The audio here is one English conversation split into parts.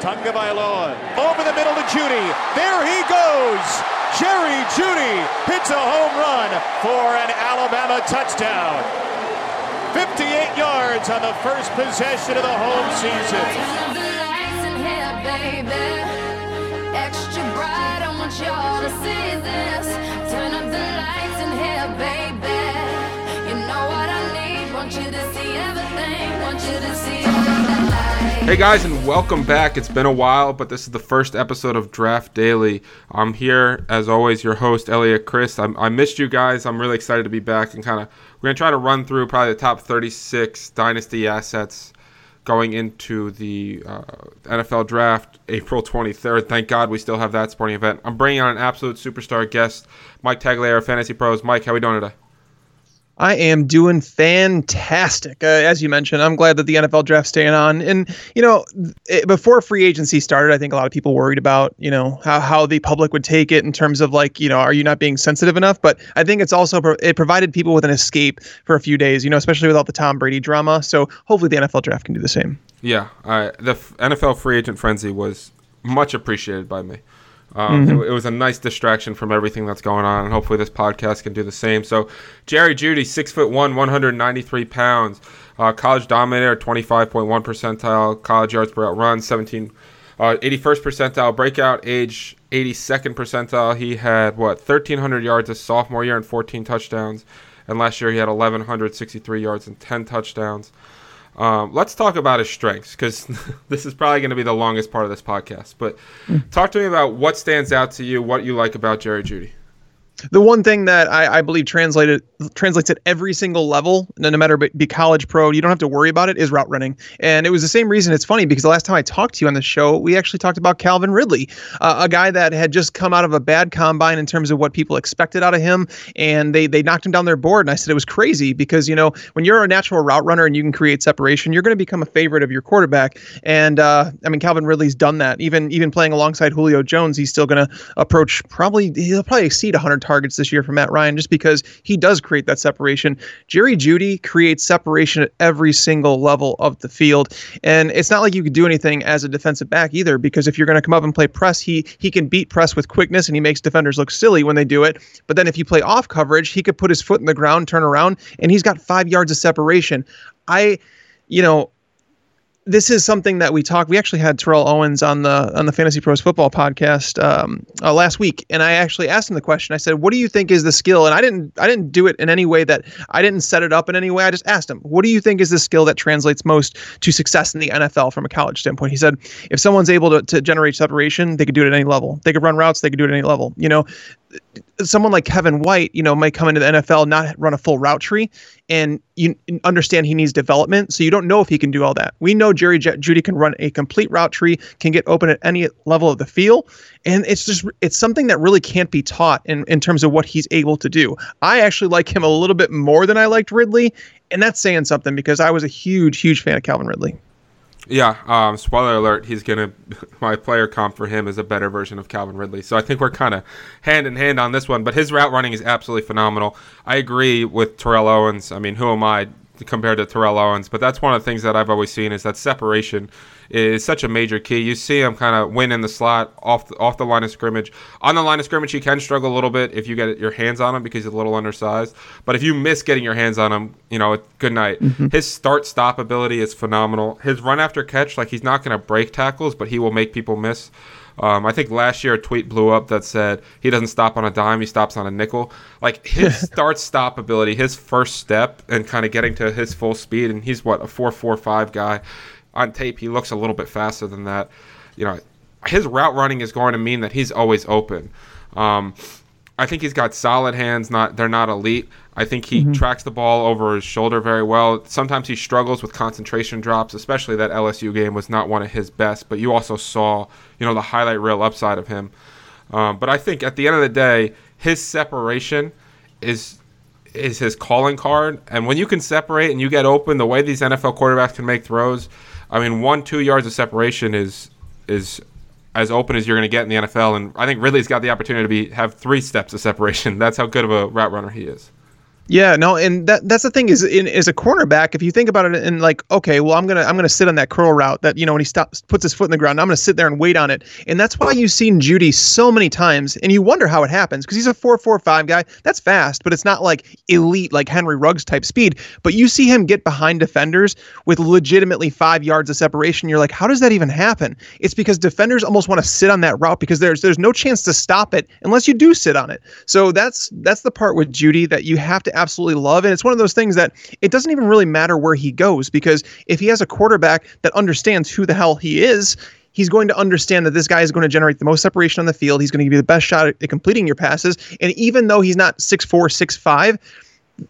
Tagovailoa over the middle to Jeudy. There he goes. Jerry Jeudy hits a home run for an Alabama touchdown. 58 yards on the first possession of the home season. Hey guys, and welcome back. It's been a while, but this is the first episode of Draft Daily. I'm here, as always, your host, Eliot Crist. I'm, i missed you guys. I'm really excited to be back and kind of, we're going to try to run through probably the top 36 dynasty assets going into the uh, NFL draft April 23rd. Thank God we still have that sporting event. I'm bringing on an absolute superstar guest, Mike Tagliere, Fantasy Pros. Mike, how are we doing today? I am doing fantastic. Uh, as you mentioned, I'm glad that the NFL draft's staying on. And, you know, it, before free agency started, I think a lot of people worried about, you know, how, how the public would take it in terms of like, you know, are you not being sensitive enough? But I think it's also, it provided people with an escape for a few days, you know, especially with all the Tom Brady drama. So hopefully the NFL draft can do the same. Yeah. Uh, the NFL free agent frenzy was much appreciated by me. Um, mm-hmm. it, it, was a nice distraction from everything that's going on, and hopefully this podcast can do the same. So, Jerry Jeudy, six foot one, 193 pounds, uh, college dominator, 25.1 percentile, college yards per route run, 17, uh, 81st percentile, breakout age, 82nd percentile. He had what 1,300 yards his sophomore year and 14 touchdowns, and last year he had 1,163 yards and 10 touchdowns. Um, let's talk about his strengths because this is probably going to be the longest part of this podcast. But mm. talk to me about what stands out to you, what you like about Jerry Jeudy. The one thing that I, I, believe translated translates at every single level, no, matter be college, pro, you don't have to worry about it, is route running. And it was the same reason. It's funny because the last time I talked to you on the show, we actually talked about Calvin Ridley, uh, a guy that had just come out of a bad combine in terms of what people expected out of him, and they they knocked him down their board. And I said it was crazy because you know when you're a natural route runner and you can create separation, you're going to become a favorite of your quarterback. And uh, I mean Calvin Ridley's done that. Even even playing alongside Julio Jones, he's still going to approach probably he'll probably exceed 100 targets this year for Matt Ryan just because he does create that separation. Jerry Jeudy creates separation at every single level of the field. And it's not like you could do anything as a defensive back either because if you're going to come up and play press, he he can beat press with quickness and he makes defenders look silly when they do it. But then if you play off coverage, he could put his foot in the ground, turn around, and he's got 5 yards of separation. I you know, this is something that we talked. We actually had Terrell Owens on the on the Fantasy Pros Football podcast um, uh, last week, and I actually asked him the question. I said, "What do you think is the skill?" And I didn't I didn't do it in any way that I didn't set it up in any way. I just asked him, "What do you think is the skill that translates most to success in the NFL from a college standpoint?" He said, "If someone's able to, to generate separation, they could do it at any level. They could run routes. They could do it at any level. You know, someone like Kevin White, you know, might come into the NFL not run a full route tree, and you understand he needs development. So you don't know if he can do all that. We know Jerry J- Jeudy can run a complete route tree, can get open at any level of the field, and it's just it's something that really can't be taught in in terms of what he's able to do. I actually like him a little bit more than I liked Ridley, and that's saying something because I was a huge huge fan of Calvin Ridley. Yeah, um, spoiler alert, he's going to, my player comp for him is a better version of Calvin Ridley. So I think we're kind of hand in hand on this one, but his route running is absolutely phenomenal. I agree with Terrell Owens. I mean, who am I compared to Terrell Owens? But that's one of the things that I've always seen is that separation is such a major key. You see him kind of win in the slot off the, off the line of scrimmage. On the line of scrimmage, he can struggle a little bit if you get your hands on him because he's a little undersized. But if you miss getting your hands on him, you know, good night. Mm-hmm. His start stop ability is phenomenal. His run after catch, like he's not going to break tackles, but he will make people miss. Um, I think last year a tweet blew up that said he doesn't stop on a dime, he stops on a nickel. Like his start stop ability, his first step, and kind of getting to his full speed, and he's what a four four five guy on tape, he looks a little bit faster than that. You know, his route running is going to mean that he's always open. Um, I think he's got solid hands. Not they're not elite. I think he mm-hmm. tracks the ball over his shoulder very well. Sometimes he struggles with concentration drops, especially that LSU game was not one of his best. But you also saw, you know, the highlight reel upside of him. Um, but I think at the end of the day, his separation is is his calling card. And when you can separate and you get open, the way these NFL quarterbacks can make throws, I mean, one two yards of separation is is as open as you're going to get in the NFL, and I think Ridley's got the opportunity to be have three steps of separation. That's how good of a route runner he is. Yeah, no, and that that's the thing is in as a cornerback, if you think about it and like, okay, well, I'm gonna I'm gonna sit on that curl route that you know when he stops puts his foot in the ground, I'm gonna sit there and wait on it, and that's why you've seen Jeudy so many times, and you wonder how it happens because he's a four four five guy. That's fast, but it's not like elite like Henry Ruggs type speed. But you see him get behind defenders with legitimately five yards of separation. You're like, how does that even happen? It's because defenders almost want to sit on that route because there's there's no chance to stop it unless you do sit on it. So that's that's the part with Jeudy that you have to absolutely love. And it's one of those things that it doesn't even really matter where he goes because if he has a quarterback that understands who the hell he is, he's going to understand that this guy is going to generate the most separation on the field. He's going to give you the best shot at, completing your passes. And even though he's not six four, six five,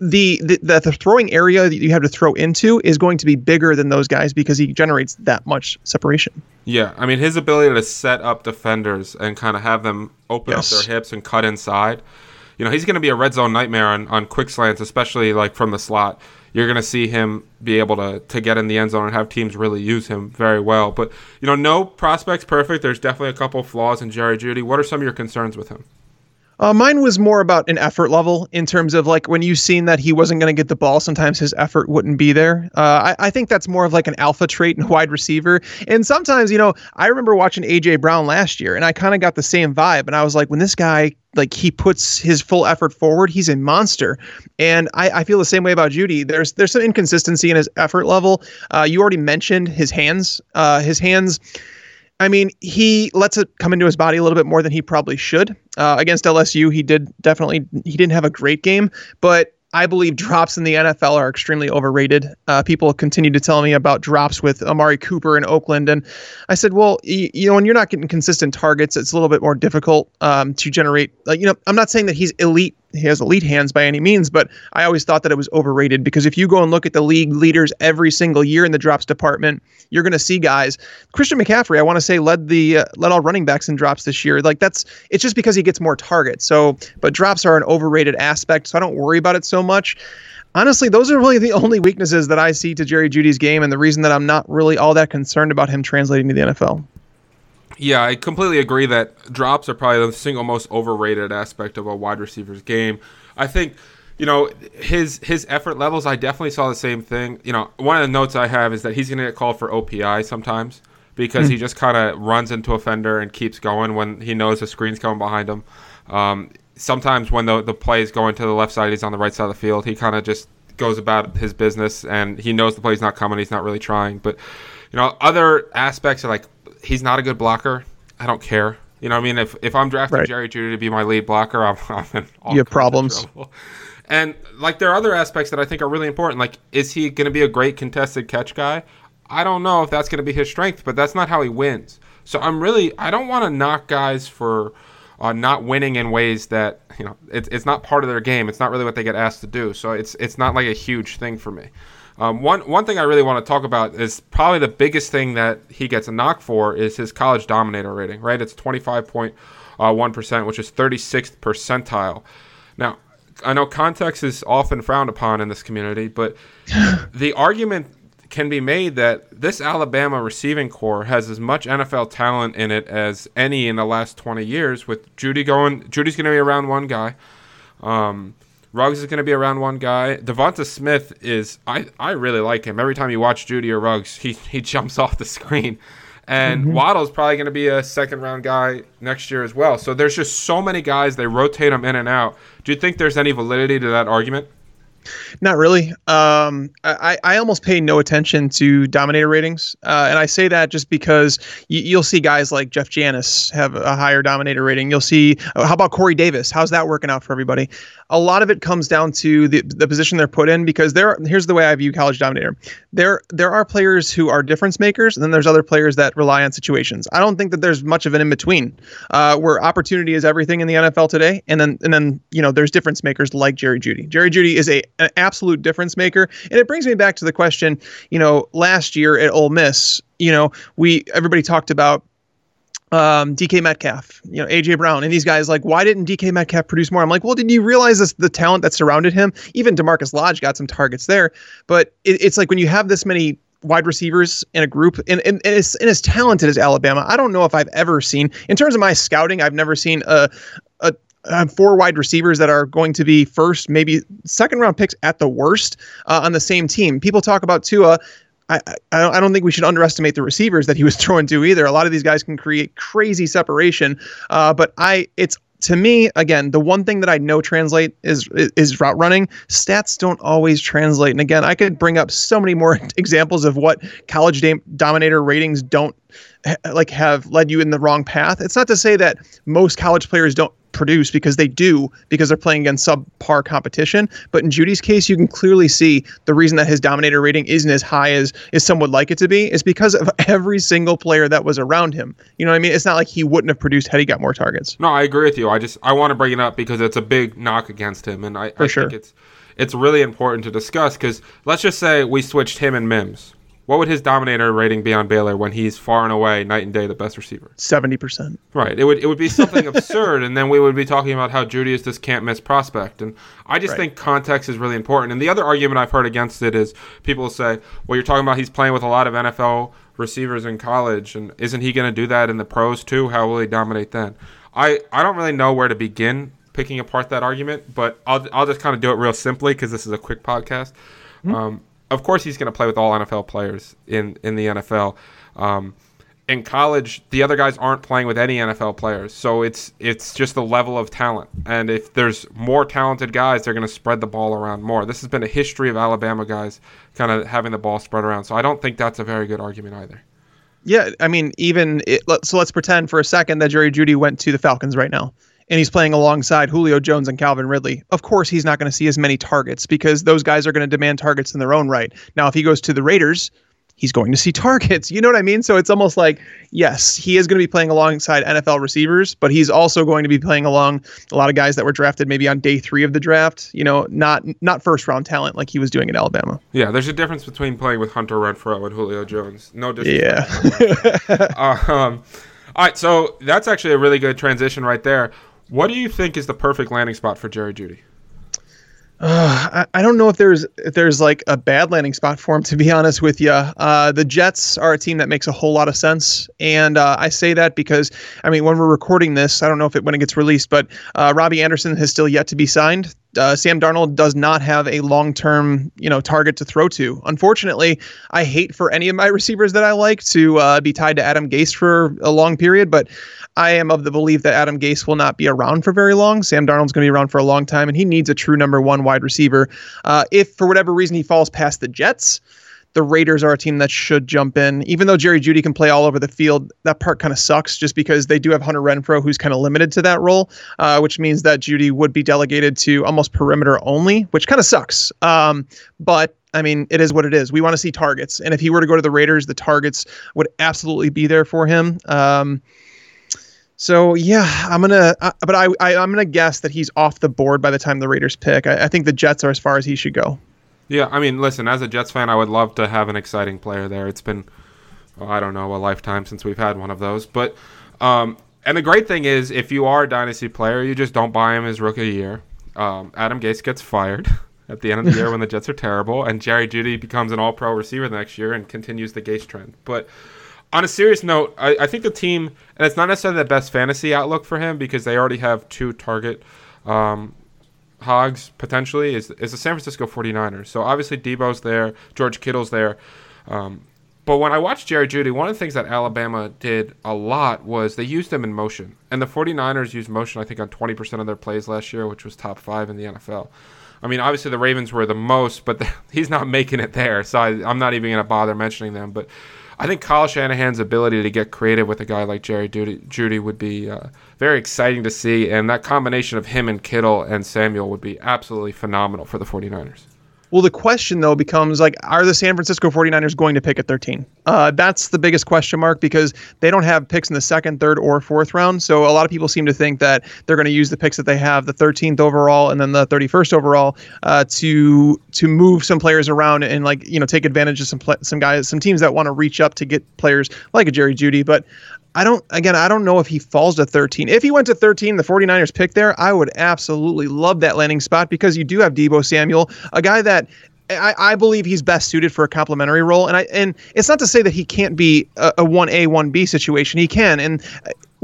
the, the the throwing area that you have to throw into is going to be bigger than those guys because he generates that much separation. Yeah, I mean his ability to set up defenders and kind of have them open yes. up their hips and cut inside you know, he's going to be a red zone nightmare on, on quick slants, especially like from the slot. You're going to see him be able to, to get in the end zone and have teams really use him very well. But, you know, no prospect's perfect. There's definitely a couple flaws in Jerry Jeudy. What are some of your concerns with him? Uh, mine was more about an effort level in terms of like when you've seen that he wasn't going to get the ball, sometimes his effort wouldn't be there. Uh, I, I, think that's more of like an alpha trait in a wide receiver. And sometimes, you know, I remember watching AJ Brown last year and I kind of got the same vibe. And I was like, when this guy, like he puts his full effort forward, he's a monster. And I, I feel the same way about Jeudy. There's there's some inconsistency in his effort level. Uh, you already mentioned his hands. Uh, his hands I mean, he lets it come into his body a little bit more than he probably should. Uh, against LSU, he did definitely he didn't have a great game, but I believe drops in the NFL are extremely overrated. Uh, people continue to tell me about drops with Amari Cooper in Oakland, and I said, well, you, you know, when you're not getting consistent targets, it's a little bit more difficult um, to generate. You know, I'm not saying that he's elite he has elite hands by any means, but I always thought that it was overrated because if you go and look at the league leaders every single year in the drops department, you're going to see guys. Christian McCaffrey, I want to say, led the uh, led all running backs in drops this year. Like that's it's just because he gets more targets. So, but drops are an overrated aspect, so I don't worry about it so much. Honestly, those are really the only weaknesses that I see to Jerry Jeudy's game, and the reason that I'm not really all that concerned about him translating to the NFL. Yeah, I completely agree that drops are probably the single most overrated aspect of a wide receiver's game. I think, you know, his his effort levels. I definitely saw the same thing. You know, one of the notes I have is that he's going to get called for OPI sometimes because mm-hmm. he just kind of runs into a fender and keeps going when he knows the screen's coming behind him. Um, sometimes when the the play is going to the left side, he's on the right side of the field. He kind of just goes about his business and he knows the play's not coming. He's not really trying, but you know, other aspects are like he's not a good blocker. I don't care. You know, I mean, if if I'm drafting right. Jerry Jeudy to be my lead blocker, I'm, I'm in all you have problems. And like there are other aspects that I think are really important. Like, is he going to be a great contested catch guy? I don't know if that's going to be his strength, but that's not how he wins. So I'm really I don't want to knock guys for uh, not winning in ways that you know it's it's not part of their game. It's not really what they get asked to do. So it's it's not like a huge thing for me. Um, one one thing I really want to talk about is probably the biggest thing that he gets a knock for is his college dominator rating. Right, it's twenty five point one percent, which is thirty sixth percentile. Now, I know context is often frowned upon in this community, but the argument can be made that this Alabama receiving corps has as much NFL talent in it as any in the last 20 years. With Jeudy going, Jeudy's going to be around one guy. Um, Ruggs is going to be around one guy. DeVonta Smith is I, I really like him. Every time you watch Jeudy or Ruggs, he he jumps off the screen. And mm-hmm. Waddle's probably going to be a second round guy next year as well. So there's just so many guys they rotate them in and out. Do you think there's any validity to that argument? Not really. Um, I, I almost pay no attention to dominator ratings. Uh, and I say that just because you, will see guys like Jeff Janis have a higher dominator rating. You'll see, uh, how about Corey Davis? How's that working out for everybody? A lot of it comes down to the, the position they're put in because there. Here's the way I view college dominator. There there are players who are difference makers, and then there's other players that rely on situations. I don't think that there's much of an in between, uh, where opportunity is everything in the NFL today, and then and then you know there's difference makers like Jerry Jeudy. Jerry Jeudy is a an absolute difference maker. And it brings me back to the question, you know, last year at Ole Miss, you know, we everybody talked about um, DK Metcalf, you know, AJ Brown, and these guys like, why didn't DK Metcalf produce more? I'm like, well, did you realize this, the talent that surrounded him? Even DaMarkus Lodge got some targets there, but it, it's like when you have this many wide receivers in a group and, and, and, as, and as talented as Alabama, I don't know if I've ever seen in terms of my scouting, I've never seen a, a uh, four wide receivers that are going to be first, maybe second round picks at the worst uh, on the same team. People talk about Tua. I, I, don't think we should underestimate the receivers that he was throwing to either. A lot of these guys can create crazy separation, uh, but I it's to me, again, the one thing that I know translate is is route running. Stats don't always translate. And again, I could bring up so many more examples of what college dominator ratings don't like have led you in the wrong path. It's not to say that most college players don't produce because they do because they're playing against subpar competition. But in Jeudy's case, you can clearly see the reason that his dominator rating isn't as high as as some would like it to be is because of every single player that was around him. You know what I mean? It's not like he wouldn't have produced had he got more targets. No, I agree with you. I just I want to bring it up because it's a big knock against him, and I, For I sure. think it's it's really important to discuss because let's just say we switched him and Mims. What would his dominator rating be on Baylor when he's far and away, night and day, the best receiver? Seventy percent. Right. It would it would be something absurd, and then we would be talking about how Jeudy is this can't miss prospect. And I just Right. think context is really important. And the other argument I've heard against it is people say, "Well, you're talking about he's playing with a lot of NFL receivers in college, and isn't he going to do that in the pros too? How will he dominate then?" I I don't really know where to begin picking apart that argument, but I'll I'll just kind of do it real simply because this is a quick podcast. Um, of course, he's going to play with all NFL players in in the NFL. Um, in college, the other guys aren't playing with any NFL players, so it's it's just the level of talent. And if there's more talented guys, they're going to spread the ball around more. This has been a history of Alabama guys kind of having the ball spread around. So I don't think that's a very good argument either. Yeah, I mean, even it, so. Let's pretend for a second that Jerry Jeudy went to the Falcons right now, and he's playing alongside Julio Jones and Calvin Ridley. Of course, he's not going to see as many targets because those guys are going to demand targets in their own right. Now, if he goes to the Raiders, he's going to see targets. You know what I mean? So it's almost like, yes, he is going to be playing alongside NFL receivers, but he's also going to be playing along a lot of guys that were drafted maybe on day three of the draft. You know, not not first round talent like he was doing at Alabama. Yeah, there's a difference between playing with Hunter Renfrow and Julio Jones. No disrespect. Yeah. um, all right, so that's actually a really good transition right there. What do you think is the perfect landing spot for Jerry Jeudy? I, I don't know if there's if there's like a bad landing spot for him. To be honest with you, uh, the Jets are a team that makes a whole lot of sense, and uh, I say that because I mean when we're recording this, I don't know if it when it gets released, but uh, Robbie Anderson has still yet to be signed. Uh, Sam Darnold does not have a long-term, you know, target to throw to. Unfortunately, I hate for any of my receivers that I like to uh, be tied to Adam Gase for a long period, but I am of the belief that Adam Gase will not be around for very long. Sam Darnold's going to be around for a long time, and he needs a true number one wide receiver. Uh, if for whatever reason he falls past the Jets, the Raiders are a team that should jump in. Even though Jerry Jeudy can play all over the field, that part kind of sucks just because they do have Hunter Renfrow, who's kind of limited to that role, uh, which means that Jeudy would be delegated to almost perimeter only, which kind of sucks. Um, but I mean, it is what it is. We want to see targets, and if he were to go to the Raiders, the targets would absolutely be there for him. Um, so yeah, I'm gonna, uh, but I, I I'm gonna guess that he's off the board by the time the Raiders pick. I, I think the Jets are as far as he should go. Yeah, I mean, listen, as a Jets fan, I would love to have an exciting player there. It's been, oh, I don't know, a lifetime since we've had one of those. But, um, and the great thing is, if you are a dynasty player, you just don't buy him his rookie year. Um, Adam Gase gets fired at the end of the year when the Jets are terrible, and Jerry Jeudy becomes an All-Pro receiver the next year and continues the Gase trend. But on a serious note, I, I think the team, and it's not necessarily the best fantasy outlook for him because they already have two target um, hogs potentially is is the San Francisco 49ers. So obviously Deebo's there, George Kittle's there. Um, but when I watched Jerry Jeudy, one of the things that Alabama did a lot was they used him in motion. And the 49ers used motion, I think, on 20% of their plays last year, which was top five in the NFL. I mean, obviously the Ravens were the most, but the, he's not making it there. So I, I'm not even going to bother mentioning them. But I think Kyle Shanahan's ability to get creative with a guy like Jerry Jeudy, Jeudy would be uh, very exciting to see. And that combination of him and Kittle and Samuel would be absolutely phenomenal for the 49ers. Well, the question though becomes like, are the San Francisco 49ers going to pick at 13? Uh, that's the biggest question mark because they don't have picks in the second, third, or fourth round. So a lot of people seem to think that they're going to use the picks that they have, the 13th overall and then the 31st overall, uh, to to move some players around and like you know take advantage of some pla some guys, some teams that want to reach up to get players like a Jerry Jeudy. But I don't, again, I don't know if he falls to 13. If he went to 13, the 49ers pick there, I would absolutely love that landing spot because you do have Deebo Samuel, a guy that I, I believe he's best suited for a complementary role. And I, and it's not to say that he can't be a, a 1A, 1B situation. He can. And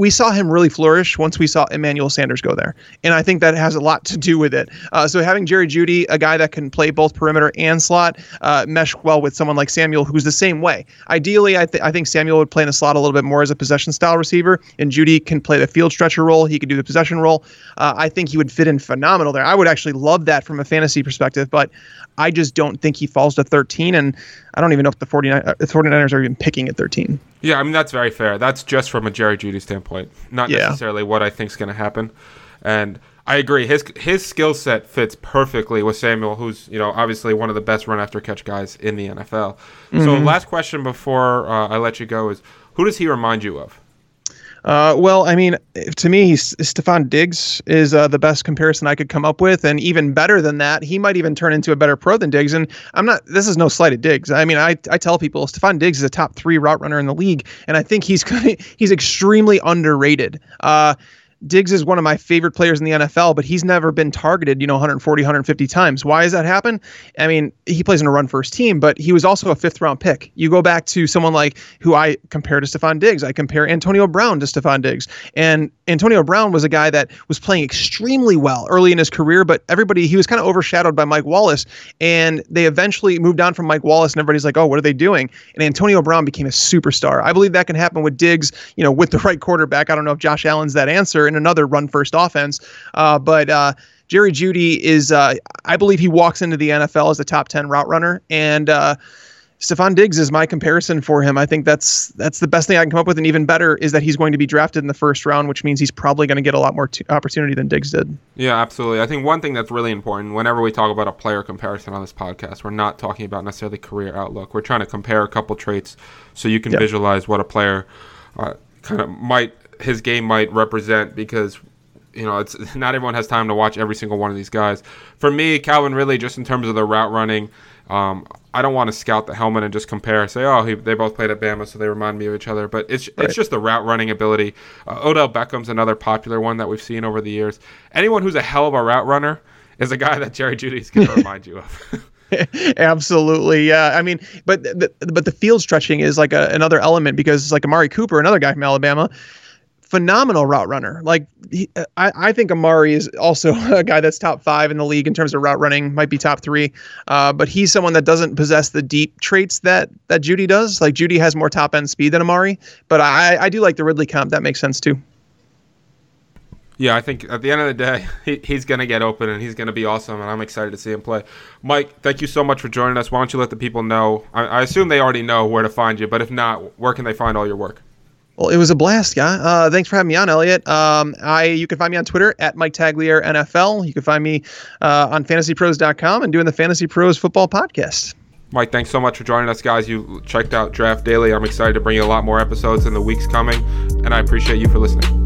we saw him really flourish once we saw Emmanuel Sanders go there, and I think that has a lot to do with it. Uh, so having Jerry Jeudy, a guy that can play both perimeter and slot, uh, mesh well with someone like Samuel, who's the same way. Ideally, I, th- I think Samuel would play in the slot a little bit more as a possession style receiver, and Jeudy can play the field stretcher role. He could do the possession role. Uh, I think he would fit in phenomenal there. I would actually love that from a fantasy perspective, but I just don't think he falls to 13, and I don't even know if the 49, uh, the 49ers are even picking at 13. Yeah, I mean that's very fair. That's just from a Jerry Jeudy standpoint, not Yeah. necessarily what I think is going to happen. And I agree. His his skill set fits perfectly with Samuel, who's you know obviously one of the best run after catch guys in the NFL. So Mm-hmm. last question before uh, I let you go is, who does he remind you of? Uh, well, I mean, to me, Stefon Diggs is uh, the best comparison I could come up with, and even better than that, he might even turn into a better pro than Diggs. And I'm not. This is no slight at Diggs. I mean, I, I tell people Stefon Diggs is a top three route runner in the league, and I think he's he's extremely underrated. Uh, Diggs is one of my favorite players in the NFL, but he's never been targeted, you know, 140, 150 times. Why does that happen? I mean, he plays in a run first team, but he was also a fifth round pick. You go back to someone like who I compare to Stefon Diggs. I compare Antonio Brown to Stefon Diggs. And Antonio Brown was a guy that was playing extremely well early in his career, but everybody, he was kind of overshadowed by Mike Wallace. And they eventually moved on from Mike Wallace, and everybody's like, oh, what are they doing? And Antonio Brown became a superstar. I believe that can happen with Diggs, you know, with the right quarterback. I don't know if Josh Allen's that answer in another run first offense. Uh, but uh, Jerry Jeudy is, uh, I believe he walks into the NFL as a top 10 route runner. And, uh, Stefon Diggs is my comparison for him. I think that's that's the best thing I can come up with, and even better is that he's going to be drafted in the first round, which means he's probably going to get a lot more t- opportunity than Diggs did. Yeah, absolutely. I think one thing that's really important whenever we talk about a player comparison on this podcast, we're not talking about necessarily career outlook. We're trying to compare a couple traits so you can Yep. visualize what a player uh, kind of might his game might represent because you know it's not everyone has time to watch every single one of these guys. For me, Calvin Ridley, just in terms of the route running. Um, I don't want to scout the helmet and just compare. And say, oh, he, they both played at Bama, so they remind me of each other. But it's Right. it's just the route running ability. Uh, Odell Beckham's another popular one that we've seen over the years. Anyone who's a hell of a route runner is a guy that Jerry Jeudy's going to remind you of. Absolutely, yeah. I mean, but the, but the field stretching is like a, another element because it's like Amari Cooper, another guy from Alabama, phenomenal route runner. Like he, I, I think Amari is also a guy that's top five in the league in terms of route running, might be top three. Uh, but he's someone that doesn't possess the deep traits that that Jeudy does. Like Jeudy has more top end speed than Amari, but I I do like the Ridley comp. That makes sense too. yeah, I think at the end of the day, he, he's going to get open and he's going to be awesome, and I'm excited to see him play. Mike, thank you so much for joining us. Why don't you let the people know? I, I assume they already know where to find you, but if not, where can they find all your work? Well, it was a blast, yeah. Uh, thanks for having me on, Eliot. Um, I you can find me on Twitter at Mike Tagliere NFL. You can find me uh, on FantasyPros.com and doing the Fantasy Pros Football Podcast. Mike, thanks so much for joining us, guys. You checked out Draft Daily. I'm excited to bring you a lot more episodes in the weeks coming, and I appreciate you for listening.